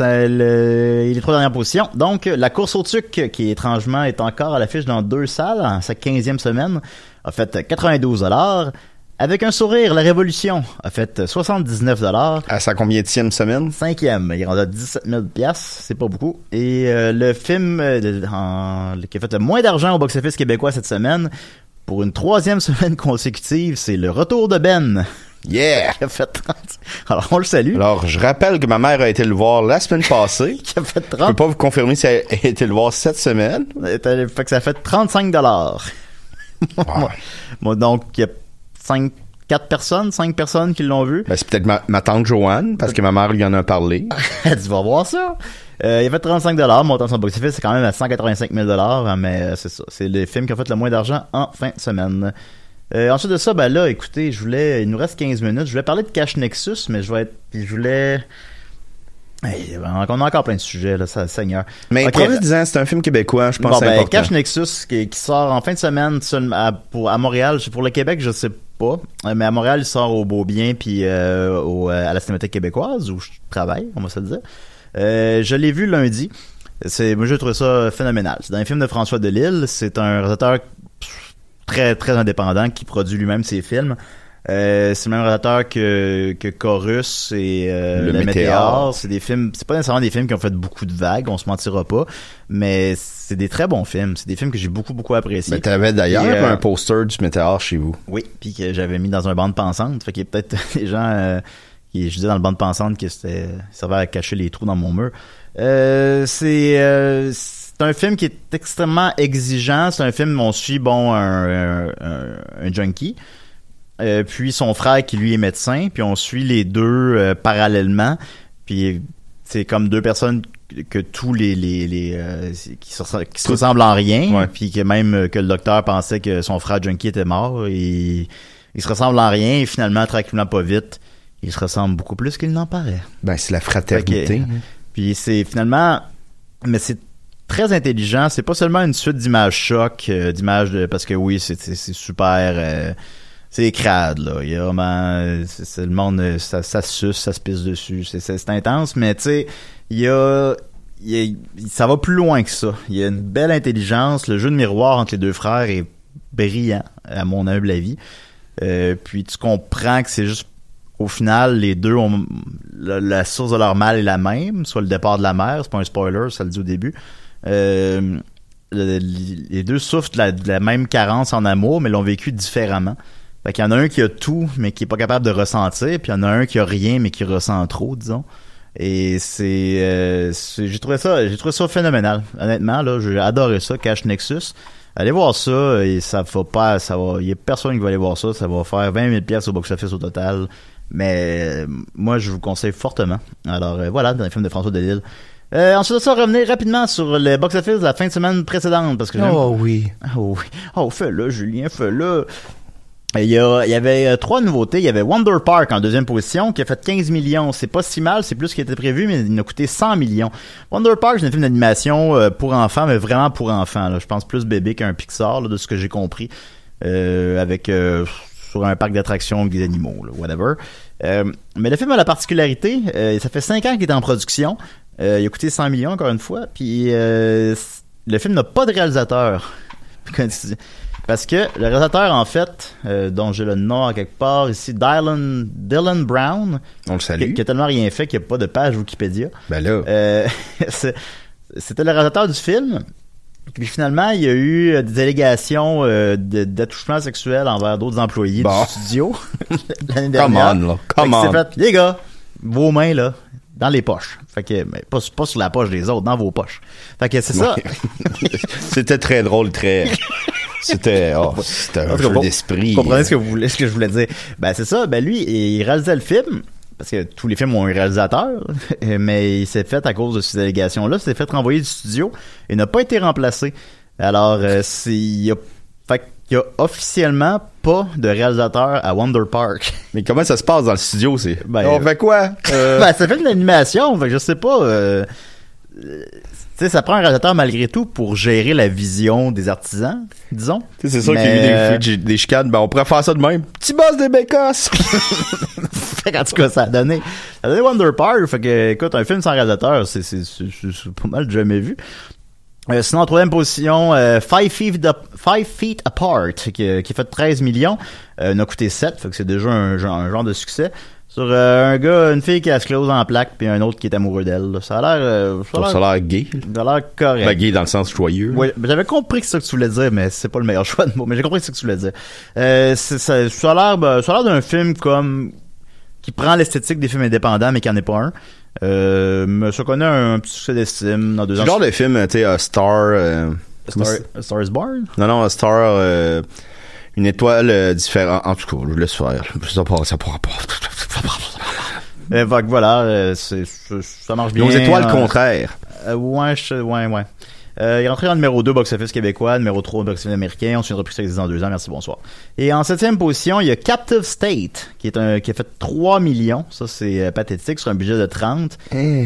euh, il est trois dernières positions. Donc, la course au tuc, qui étrangement est encore à l'affiche dans deux salles, sa 15e semaine, a fait 92 dollars. Avec un sourire, la Révolution a fait 79 dollars. À sa combienième semaine? Cinquième, il rendu à 17 000 piastres, c'est pas beaucoup. Et euh, le film euh, en- qui a fait le moins d'argent au box-office québécois cette semaine, pour une troisième semaine consécutive, c'est Le Retour de Ben. Yeah! qui a fait 30. Alors, on le salue. Alors, je rappelle que ma mère a été le voir la semaine passée. qui a fait Je peux 30. pas vous confirmer si elle a été le voir cette semaine. Fait que ça fait 35 dollars. Moi, donc, il y a 5, 4 personnes, 5 personnes qui l'ont vu. Ben, c'est peut-être ma, ma tante Joanne, parce que ma mère lui en a parlé. Elle dit, va voir ça. Euh, il a fait 35 dollars. Montant son box-office, c'est quand même à 185 000 dollars, mais euh, c'est ça. C'est le film qui a fait le moins d'argent en fin de semaine. Euh, ensuite de ça, ben là, écoutez, je voulais, il nous reste 15 minutes. Je voulais parler de Cash Nexus, mais je vais être, je voulais, Hey, on a encore plein de sujets, là, ça, Seigneur. Mais Ok. promis disant, c'est un film québécois, je pense Bon, que ben. Cash Nexus, qui, qui sort en fin de semaine à, pour, à Montréal. Pour le Québec, je sais pas. Euh, Mais à Montréal, il sort au Beaubien puis euh, au, euh, à la Cinémathèque québécoise, où je travaille, on va se le dire. Euh, je l'ai vu lundi. C'est, moi, j'ai trouvé ça phénoménal. C'est dans un film de François Delisle. C'est un réalisateur très, très indépendant qui produit lui-même ses films. Euh, c'est le même réalisateur que, que Chorus et euh, Le Le, Météore. C'est des films, c'est pas nécessairement des films qui ont fait beaucoup de vagues, on se mentira pas, mais c'est des très bons films. C'est des films que j'ai beaucoup, beaucoup appréciés. Mais t'avais d'ailleurs euh, un poster du météore chez vous. oui, puis que j'avais mis dans un bande pensante. Fait qu'il y a peut-être des gens euh, qui, je disais dans le bande pensante que c'était ça servait à cacher les trous dans mon mur. Euh, c'est euh, c'est un film qui est extrêmement exigeant. C'est un film où on suit bon un, un, un- un junkie. Euh, puis son frère qui lui est médecin, puis on suit les deux euh, parallèlement. Puis c'est comme deux personnes que- tous les les, les euh, qui, se, qui se ressemblent en rien, Ouais. puis que même euh, que le docteur pensait que son frère junkie était mort, et ils se ressemblent en rien et finalement tranquillement pas vite, ils se ressemblent beaucoup plus qu'il n'en paraît. Ben, c'est la fraternité. Que- Puis c'est finalement, mais c'est très intelligent. C'est pas seulement une suite d'images choc, euh, d'images de parce que oui, c'est c'est c'est super. C'est crade là. Il y a vraiment, c'est le monde, euh, ça, ça suce, ça se pisse dessus. C'est intense, mais tu sais, il y a il ça va plus loin que ça. Il y a une belle intelligence. Le jeu de miroir entre les deux frères est brillant, à mon humble avis. Euh, puis tu comprends que c'est juste au final les deux ont la, source de leur mal est la même, soit le départ de la mère, c'est pas un spoiler, ça le dit au début. Euh, le- les deux souffrent de la, de la même carence en amour, mais l'ont vécu différemment. Fait qu'il y en a un qui a tout, mais qui est pas capable de ressentir, puis il y en a un qui a rien, mais qui ressent trop, disons. Et c'est, euh, j'ai trouvé ça, j'ai trouvé ça phénoménal. Honnêtement, là, j'ai adoré ça, Cash Nexus. Allez voir ça, et ça va pas, ça va, il y a personne qui va aller voir ça, ça va faire 20 000 pièces au box-office au total. Mais, euh, moi, je vous conseille fortement. Alors, euh, voilà, dans le film de François Delisle. Euh, ensuite de ça, revenir rapidement sur le box-office de la fin de semaine précédente, parce que Oh oui. Oh oui. Oh, fais-le, Julien, fais-le. Il y, avait euh, trois nouveautés. Il y avait Wonder Park en deuxième position qui a fait 15 millions. C'est pas si mal, c'est plus ce qui était prévu, mais il a coûté 100 millions. Wonder Park, c'est un film d'animation euh, pour enfants, mais vraiment pour enfants. là. Je pense plus bébé qu'un Pixar, là, de ce que j'ai compris. Euh, avec sur un parc d'attractions avec des animaux, whatever. Mais le film a la particularité, ça fait 5 ans qu'il est en production. Il a coûté 100 millions encore une fois. Puis le film n'a pas de réalisateur. Parce que le réalisateur, en fait, euh, dont j'ai le nom à quelque part ici, Dylan, Dylan Brown, On le qui, salue. qui a tellement rien fait qu'il n'y a pas de page Wikipédia. Ben là. Euh, C'était le réalisateur du film. Puis finalement, il y a eu euh, des allégations euh, d'attouchement sexuel envers d'autres employés Bon. du studio l'année Come dernière. on, là. Come on. fait, les gars, vos mains, là, dans les poches. Fait que, mais pas, pas sur la poche des autres, dans vos poches. Fait que c'est ça. C'était très drôle, très. C'était oh, c'était un En jeu d'esprit. Vous comprenez ce que, vous voulez, ce que je voulais dire? Ben, c'est ça. Ben, lui, il réalisait le film. Parce que tous les films ont un réalisateur, mais il s'est fait à cause de ces allégations-là, s'est fait renvoyer du studio et n'a pas été remplacé. Alors, euh, c'est, il y a, fait qu'il y a officiellement pas de réalisateur à Wonder Park. Mais comment ça se passe dans le studio, c'est? Ben, on fait quoi? Euh, ben, ça fait de l'animation, fait que je sais pas. euh, sais, ça prend un réalisateur malgré tout pour gérer la vision des artisans, disons. tu c'est sûr qu'il y a eu euh, des, des chicanes. Ben, on pourrait faire ça de même. Petit boss des bécosses! Qu'en tout cas, ça a donné, ça a donné Wonder Park. Fait que, écoute, un film sans réalisateur, c'est, pas mal jamais vu. Euh, sinon, en troisième position, euh, Five, Feet Ap- Five Feet Apart, qui, a- qui a fait 13 millions, euh, n'a coûté 7, fait que c'est déjà un genre de succès. Sur euh, un gars, une fille qui a se close en plaque, puis un autre qui est amoureux d'elle. là. Ça a l'air, euh, ça a Ça l'air, a l'air gay. ça a l'air correct. Ben, gay dans le sens joyeux. Oui, ben, j'avais compris que c'est ça que tu voulais dire, mais c'est pas le meilleur choix de mots. Mais j'ai compris que c'est ça que tu voulais dire. Euh, c'est- ça, ça a l'air, ben, ça a l'air d'un film comme qui prend l'esthétique des films indépendants, mais qui en est pas un. Euh, mais ça connaît un, petit succès d'estime dans deux C'est ans. le genre de film, tu sais, A Star. euh, A comment Star, is Born? non, non, A Star. euh, une étoile euh, différente. En tout cas, je laisse faire. Ça pourra ça pourra pas. Euh, fait que voilà, euh, c'est, c'est- ça marche bien. Nos étoiles Euh, contraires. Euh, ouais, je- ouais, ouais. Euh, il est rentré en numéro 2 box-office québécois, numéro 3 box-office américain. On se souviendra plus que ça existe dans deux ans. Merci, bonsoir. Et en septième position, il y a Captive State, qui est un, qui a fait 3 millions. Ça, c'est euh, pathétique sur un budget de 30.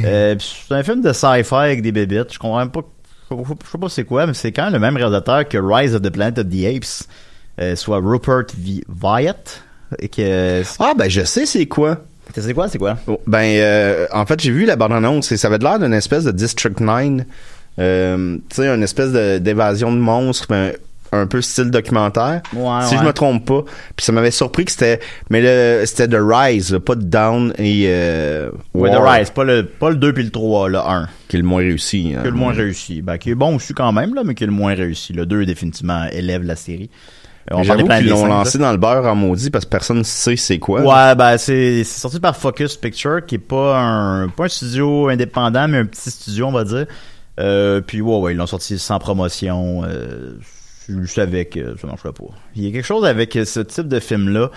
Euh, puis c'est un film de sci-fi avec des bébites. Je comprends même pas, je sais pas- je sais pas c'est quoi, mais c'est quand même le même réalisateur que Rise of the Planet of the Apes, euh, soit Rupert V. Wyatt. Que, Ah, ben, je sais c'est quoi. c'est quoi, c'est quoi? Oh, Ben, euh, en fait, j'ai vu la bande-annonce et ça avait l'air d'une espèce de District 9. Euh, tu sais, une espèce de- d'évasion de monstres, mais un peu style documentaire. Ouais, si ouais. je me trompe pas. Puis ça m'avait surpris que c'était... Mais le, c'était The Rise, là, pas de Down et... Euh, Ouais, The Rise, pas le, pas le 2 puis le 3, le 1. Qui est le moins réussi. hein. qui est le moins réussi. Ben, qui est bon aussi quand même, là, mais qui est le moins réussi. Le 2, définitivement, élève la série. Euh, parlait J'avoue qu'ils l'ont lancé là. dans le beurre en maudit parce que personne ne sait c'est quoi. Ouais, ben, c'est, sorti par Focus Picture, qui est pas un, pas un studio indépendant, mais un petit studio, on va dire. Euh, puis, ouais, ouais, ils l'ont sorti sans promotion. Euh, je savais que ça marcherait pas. Il y a quelque chose avec ce type de film-là.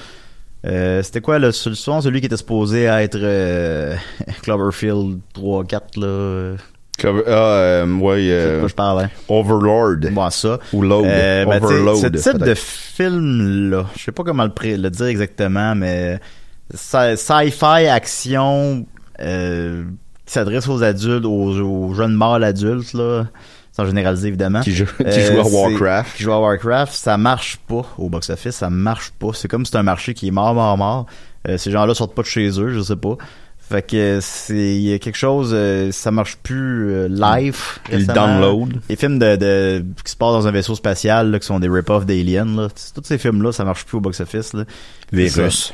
Euh, c'était quoi le souvent celui qui était supposé être euh, Cloverfield 3 4 là euh, Cover- ah, euh, ouais, euh, quoi je parle hein? Overlord. Bon, ça. Ou Load. Euh, ben, Overload. ce type de film-là, je sais pas comment le, le dire exactement, mais sci- sci-fi action euh, qui s'adresse aux adultes, aux, aux jeunes mâles adultes, là. sans généraliser évidemment. Qui joue, qui Euh, joue à Warcraft. Qui joue à Warcraft, ça marche pas au box-office, ça marche pas. C'est comme si c'est un marché qui est mort, mort, mort. Ces gens-là sortent pas de chez eux, je sais pas. Fait que c'est il y a quelque chose, euh, ça marche plus euh, live. Le download. Les films de, de qui se passent dans un vaisseau spatial, là, qui sont des rip-off d'Alien, tous ces films-là, ça marche plus au box-office. Les ça. Russes.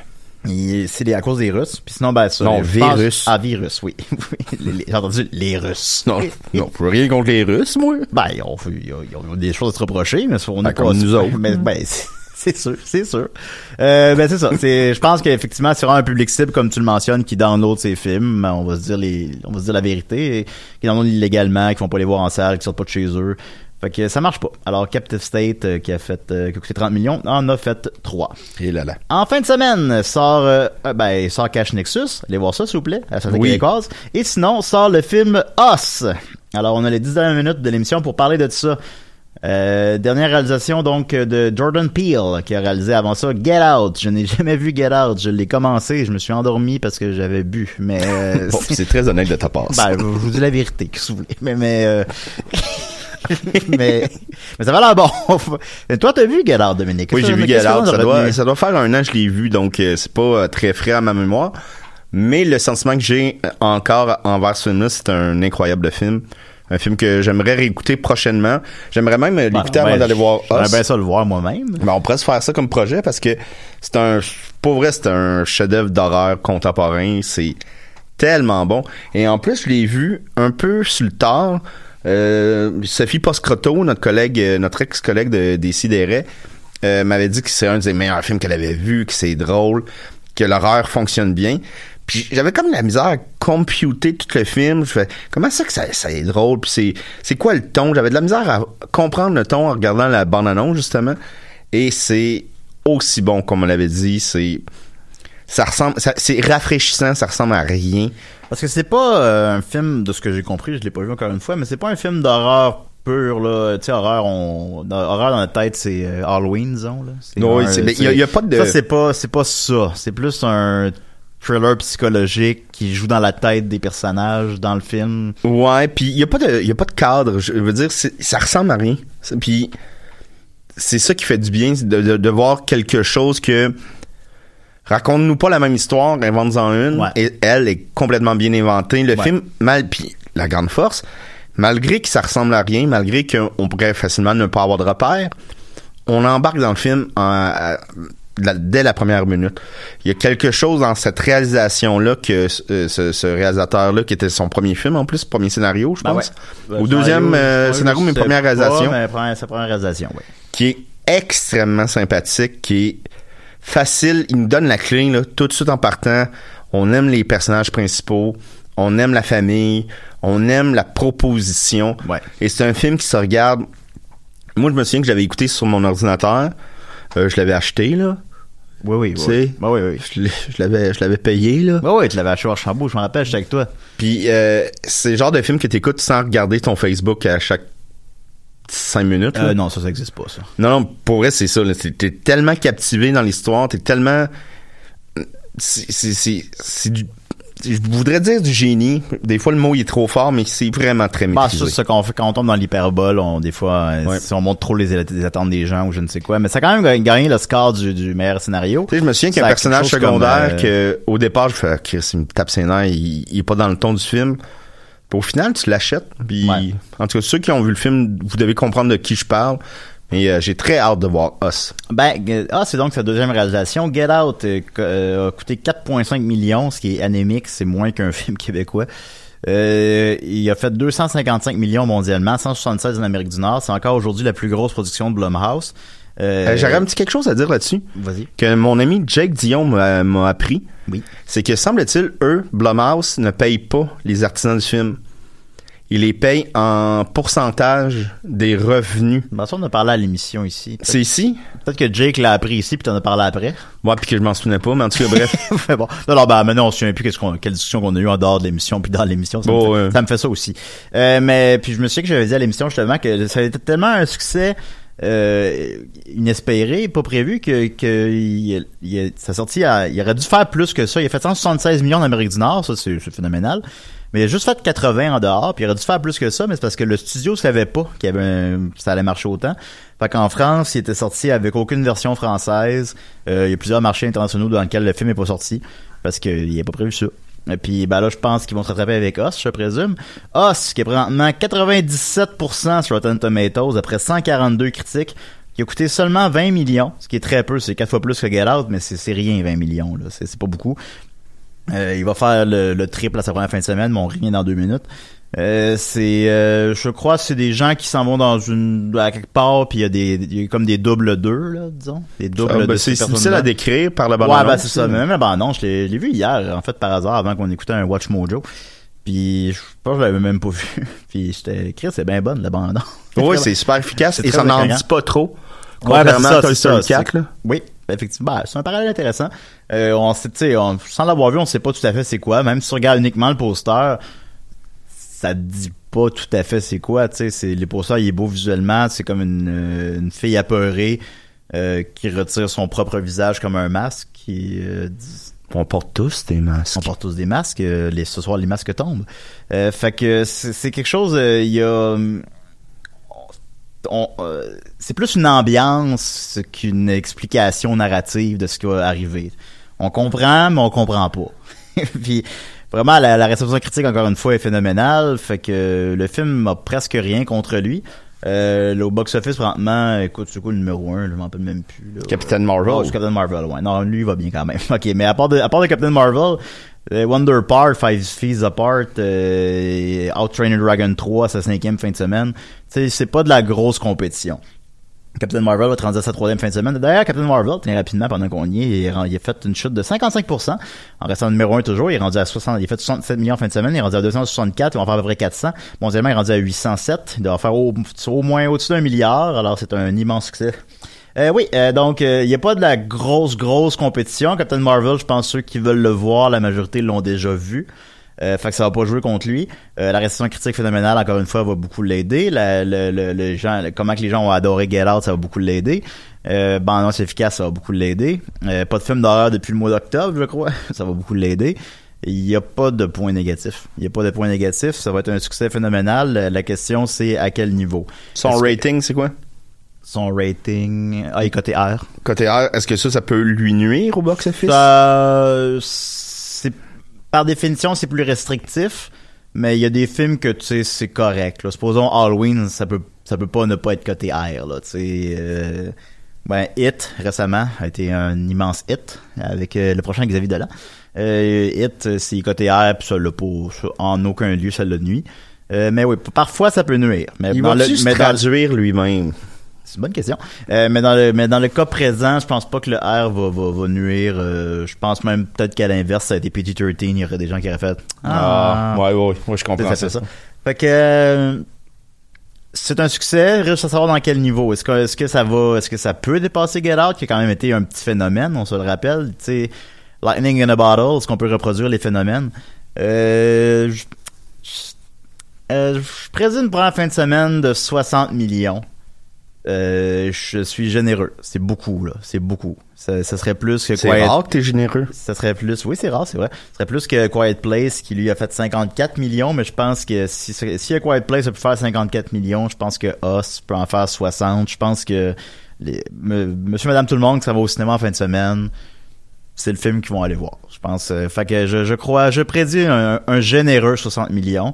C'est à cause des Russes. Puis sinon, ben ça. Non, virus. Ah, virus, oui. J'ai entendu les Russes. Non, non, je rien contre les Russes, moi. Ben, ils ont, fait- ils ont- ils ont des choses à se reprocher, mais on Ben, est comme nous autres. Mais, ben, c'est sûr, c'est sûr. Euh, ben, c'est ça. C'est, je pense qu'effectivement, c'est vraiment un public cible, comme tu le mentionnes, qui download ces films. On va se dire les, on va se dire la vérité. qui download illégalement, qui vont pas les voir en salle, qui sortent pas de chez eux. Fait que ça marche pas. Alors, Captive State, euh, qui a fait, euh, qui a coûté 30 millions, en a fait 3. Et là là. En fin de semaine, sort, euh, euh, ben, sort Cash Nexus. Allez voir ça, s'il vous plaît, à la Oui. québécoise. Et sinon, sort le film Us. Alors, on a les 10 dernières minutes de l'émission pour parler de ça. Euh, dernière réalisation, donc, de Jordan Peele, qui a réalisé avant ça Get Out. Je n'ai jamais vu Get Out. Je l'ai commencé, je me suis endormi parce que j'avais bu. Mais, euh, Bon, c'est très honnête de ta part. ben, je vous dis la vérité, que si vous voulez. Mais, mais, euh, mais, mais ça va l'air bon. Toi, t'as vu Get Out, Dominique? Oui, Qu'est-ce j'ai que- vu qu'est-ce Get que Out. Ça doit, ça doit faire un an que je l'ai vu, donc euh, c'est pas euh, très frais à ma mémoire. Mais le sentiment que j'ai euh, encore envers ce film-là, c'est un incroyable film. Un film que j'aimerais réécouter prochainement. J'aimerais même euh, l'écouter Ben, avant ouais, d'aller voir J'aimerais bien ça le voir moi-même. Ben, on pourrait se faire ça comme projet parce que c'est un, pour vrai, c'est un chef-d'œuvre d'horreur contemporain. C'est tellement bon. Et en plus, je l'ai vu un peu sur le tard. Euh, Sophie Poscroto, notre collègue, euh, notre ex-collègue de, des Sidérés, euh, m'avait dit que c'est un des meilleurs films qu'elle avait vu, que c'est drôle, que l'horreur fonctionne bien. Puis j'avais comme la misère à computer tout le film. Je fais comment ça que ça, ça est drôle? Puis c'est c'est quoi le ton? J'avais de la misère à comprendre le ton en regardant la bande annonce justement. Et c'est aussi bon comme on l'avait dit. C'est ça ressemble, c'est rafraîchissant. Ça ressemble à rien. Parce que c'est pas euh, un film, de ce que j'ai compris, je l'ai pas vu encore une fois, mais c'est pas un film d'horreur pur, là. Tu sais, horreur, on, horreur dans la tête, c'est euh, Halloween, disons, là. Oui, y il y a pas de- Ça, c'est pas, c'est pas ça. C'est plus un thriller psychologique qui joue dans la tête des personnages dans le film. Ouais, puis il y a pas de y a pas de cadre, je veux dire ça ressemble à rien. Puis c'est ça qui fait du bien c'est de, de, de voir quelque chose que raconte-nous pas la même histoire, invente-en une Ouais. et elle est complètement bien inventée. Le Ouais. film mal puis la grande force, malgré que ça ressemble à rien, malgré qu'on pourrait facilement ne pas avoir de repères, on embarque dans le film en- la- dès la première minute. Il y a quelque chose dans cette réalisation-là que euh, ce, ce réalisateur-là, qui était son premier film en plus, premier scénario, je Ben pense, ouais. ou deuxième euh, scénario, je mais première pas, réalisation, mais première- sa première réalisation, oui. qui est extrêmement sympathique, qui est facile. Il nous donne la clé là, tout de suite en partant. On aime les personnages principaux, on aime la famille, on aime la proposition. Ouais. Et c'est un film qui se regarde. Moi, je me souviens que j'avais écouté sur mon ordinateur. Euh, je l'avais acheté là. Oui, oui, Tu oui. sais? Oui, oui, oui. Je l'avais, je l'avais payé là. Oui, oui, tu l'avais acheté au Archambault, je me rappelle, j'étais avec toi. Puis euh, c'est le genre de film que tu écoutes sans regarder ton Facebook à chaque cinq minutes. là? Euh, non, ça, ça existe pas, ça. Non, non, pour vrai, c'est ça. T'es tellement captivé dans l'histoire, t'es tellement... C'est du... Je voudrais dire du génie. Des fois, le mot il est trop fort, mais c'est vraiment très Bah, maîtrisé. c'est ça qu'on fait quand on tombe dans l'hyperbole, on des fois euh, Ouais. si on montre trop les, les attentes des gens ou je ne sais quoi, mais ça a quand même gagné- le score du, du meilleur scénario. Tu sais, je me souviens qu'il y a un personnage comme, secondaire euh, que, au départ, je fais, ah, Chris, il me tape ses nerfs, il, il est pas dans le ton du film. Puis au final, tu l'achètes. Puis, Ouais. en tout cas, ceux qui ont vu le film, vous devez comprendre de qui je parle. Mais euh, j'ai très hâte de voir Us. Ben, ah, c'est donc sa deuxième réalisation. Get Out euh, euh, a coûté 4,5 millions, ce qui est anémique, c'est moins qu'un film québécois. Euh, il a fait 255 millions mondialement, 176 en Amérique du Nord. C'est encore aujourd'hui la plus grosse production de Blumhouse. Euh, J'aurais un petit quelque chose à dire là-dessus. Vas-y. Que mon ami Jake Dion m'a m'a appris. Oui. C'est que, semble-t-il, eux, Blumhouse, ne payent pas les artisans du film. Ils les payent en pourcentage des revenus. Ben, ça, on a parlé à l'émission ici. C'est ici? peut-être que Jake l'a appris ici, puis t'en as parlé après. Moi, puis que je m'en souvenais pas, mais en tout cas, bref. Bon. Non, ben, maintenant, on se souvient plus qu'est-ce qu'on, quelle discussion qu'on a eu en dehors de l'émission, puis dans l'émission. Ça, Bon, me fait, ouais. ça me fait ça aussi. Euh, mais, puis je me souviens que j'avais dit à l'émission, justement, que ça a été tellement un succès, euh, inespéré, pas prévu, que, que il, il, sa sortie, il aurait dû faire plus que ça. Il a fait 176 millions en Amérique du Nord, ça, c'est, c'est phénoménal. Mais il a juste fait 80 en dehors, puis il aurait dû faire plus que ça, mais c'est parce que le studio savait pas qu'il avait ça allait marcher autant. Fait qu'en France, il était sorti avec aucune version française. Euh, il y a plusieurs marchés internationaux dans lesquels le film est pas sorti, parce qu'il n'est pas prévu ça. Et puis ben là, je pense qu'ils vont se rattraper avec Us, je présume. Us, qui est présentement 97% sur Rotten Tomatoes, après 142 critiques, qui a coûté seulement 20 millions, ce qui est très peu, c'est quatre fois plus que Get Out, mais c'est rien 20 millions, là, c'est pas beaucoup. Euh, il va faire le, le triple à sa première fin de semaine, mais on revient dans deux minutes. Euh, c'est, euh, je crois, c'est des gens qui s'en vont dans une à quelque part, puis il y a des, il y a comme des doubles d'eux, là, disons, des doubles. Ah, ben, ces c'est difficile à décrire par la Ouais, bande ben c'est ça. Mais même la bande je l'ai je l'ai vu hier, en fait, par hasard, avant qu'on écoutait un Watch Mojo. Puis je pense que je l'avais même pas vu. Puis j'étais, Chris, c'est bien bonne la bande Oui, c'est super efficace et ça n'en dit pas trop. Ouais, ben, c'est ça, c'est ça, Story c'est- 4, là. Oui, effectivement. Ben, c'est un parallèle intéressant. Euh, on sait, on- sans l'avoir vu, on sait pas tout à fait c'est quoi. Même si tu regardes uniquement le poster, ça te dit pas tout à fait c'est quoi. Tu sais, c'est les posters, il est beau visuellement. C'est comme une, euh, une fille apeurée euh, qui retire son propre visage comme un masque. Qui, euh, dit- On porte tous des masques. on porte tous des masques. les, ce soir, les masques tombent. Fait que c'est quelque chose. Il y a. euh, c'est plus une ambiance qu'une explication narrative de ce qui va arriver. On comprend, mais on comprend pas. Puis vraiment, la, la réception critique encore une fois est phénoménale. Fait que le film a presque rien contre lui. Euh, le box-office, présentement, écoute, c'est quoi le numéro 1? Je m'en rappelle même plus. Là. Captain Marvel. Oh, Captain Marvel, ouais. Non, lui, il va bien quand même. OK, mais à part de, à part de Captain Marvel, Wonder Park, Five Feet Apart, euh, Out Trainer Dragon 3, sa cinquième fin de semaine, c'est pas de la grosse compétition. Captain Marvel va à sa troisième fin de semaine. D'ailleurs, Captain Marvel, très rapidement, pendant qu'on y est, il, a fait une chute de 55%, en restant numéro 1 toujours. Il est rendu à 60, il a fait 67 millions fin de semaine, il est rendu à 264, il va en faire à peu près 400. Mondialement, il est rendu à 807. Il doit en faire au moins au-dessus d'un milliard, alors c'est un immense succès. Euh, oui, euh, donc il n'y a pas de la grosse, grosse compétition. Captain Marvel, je pense ceux qui veulent le voir, la majorité l'ont déjà vu. Euh, fait que ça va pas jouer contre lui. Euh, la réception critique phénoménale, encore une fois, va beaucoup l'aider. La- le, le- le gens, le- comment que les gens ont adoré Get Out, ça va beaucoup l'aider. Euh, Bande annonce efficace, ça va beaucoup l'aider. Euh, pas de film d'horreur depuis le mois d'octobre, je crois. ça va beaucoup l'aider. Il n'y a pas de point négatif. Il n'y a pas de point négatif. Ça va être un succès phénoménal. La- question, c'est à quel niveau? Son que- rating, c'est quoi? Son rating... Ah, il est côté R. Côté R, est-ce que ça, ça peut lui nuire au box-office? Ça, c'est par définition c'est plus restrictif, mais il y a des films que tu sais c'est correct. Là. Supposons Halloween, ça peut ça peut pas ne pas être côté R là. Tu sais, euh, ben Hit récemment a été un immense hit avec euh, le prochain Xavier Dolan. Euh, Hit euh, c'est côté R puis ça l'a pas en aucun lieu ça le nuit. Euh, mais oui, parfois ça peut nuire. Mais Il se mais dans- traduire lui-même? C'est une bonne question. Euh, mais dans le mais dans le cas présent, je pense pas que le R va va, va nuire. euh, je pense même peut-être qu'à l'inverse, ça a été PG-13, il y aurait des gens qui auraient fait. Ah, ouais, ouais, ouais, je comprends ça ça. fait ça. Fait que euh, c'est un succès. Reste à savoir dans quel niveau. Est-ce que est-ce que ça va, est-ce que ça peut dépasser Get Out, qui a quand même été un petit phénomène, on se le rappelle. Tu sais, Lightning in a Bottle, est-ce qu'on peut reproduire les phénomènes? Euh, je- je- je présume une première fin de semaine de 60 millions. Euh, je suis généreux. C'est beaucoup, là. C'est beaucoup. Ça, ça serait plus que C'est Quiet... rare que t'es généreux. Ça serait plus... Oui, c'est rare, c'est vrai. Ça serait plus que Quiet Place, qui lui a fait 54 millions, mais je pense que si, Quiet Place a pu faire 54 millions, je pense que Us peut en faire 60. Je pense que les, Monsieur, Madame, tout le monde qui ça va au cinéma en fin de semaine, c'est le film qu'ils vont aller voir. Je pense. euh, fait que je, je crois, je prédis un, un généreux 60 millions.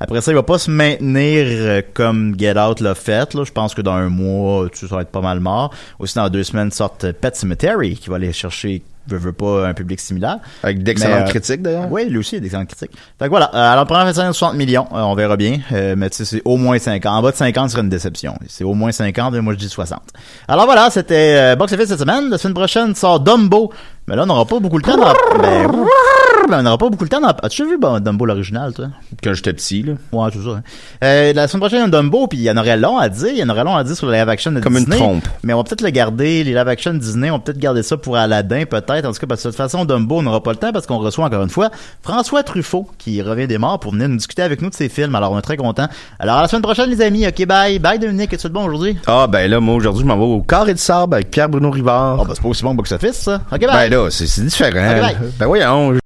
Après ça, il va pas se maintenir euh, comme Get Out l'a fait. Là. Je pense que dans un mois, tu ça va être pas mal mort. Aussi, dans deux semaines, sortent Pet Cemetery, qui va aller chercher, veut, veut pas, un public similaire. Avec d'excellentes euh, critiques, d'ailleurs. Oui, lui aussi, il a d'excellentes critiques. Fait que voilà, euh, alors première de 60 millions, euh, on verra bien. Euh, mais tu sais, c'est au moins 50. En bas de 50, ce serait une déception. C'est au moins 50, et moi je dis 60. Alors voilà, c'était Box Office cette semaine. La semaine prochaine sort Dumbo. Mais là, on n'aura pas beaucoup le temps d'en... Ben, ben, on n'aura pas beaucoup le temps d'en... As-tu vu bon, Dumbo l'original, toi? Quand j'étais petit, là. Ouais, c'est ça. hein. Euh, la semaine prochaine, il y a un Dumbo, puis il y en aurait long à dire. Il y en aurait long à dire sur le live action de Comme une Disney. trompe. Mais on va peut-être le garder, les live action Disney, on va peut-être garder ça pour Aladdin, peut-être. En tout cas, parce que de toute façon, Dumbo, on n'aura pas le temps parce qu'on reçoit encore une fois François Truffaut, qui revient des morts pour venir nous discuter avec nous de ses films. Alors, on est très contents. Alors, à la semaine prochaine, les amis. OK, bye. Bye, Dominique. Es-tu de bon aujourd'hui? Ah, ben là, moi, aujourd'hui, je m'en vais au Carré de Sable avec Pierre-Bruno Rivard. Oh, ben, c'est pas aussi bon que Box Office, ça. OK, bye. ben là, c'est différent. Ben voyons,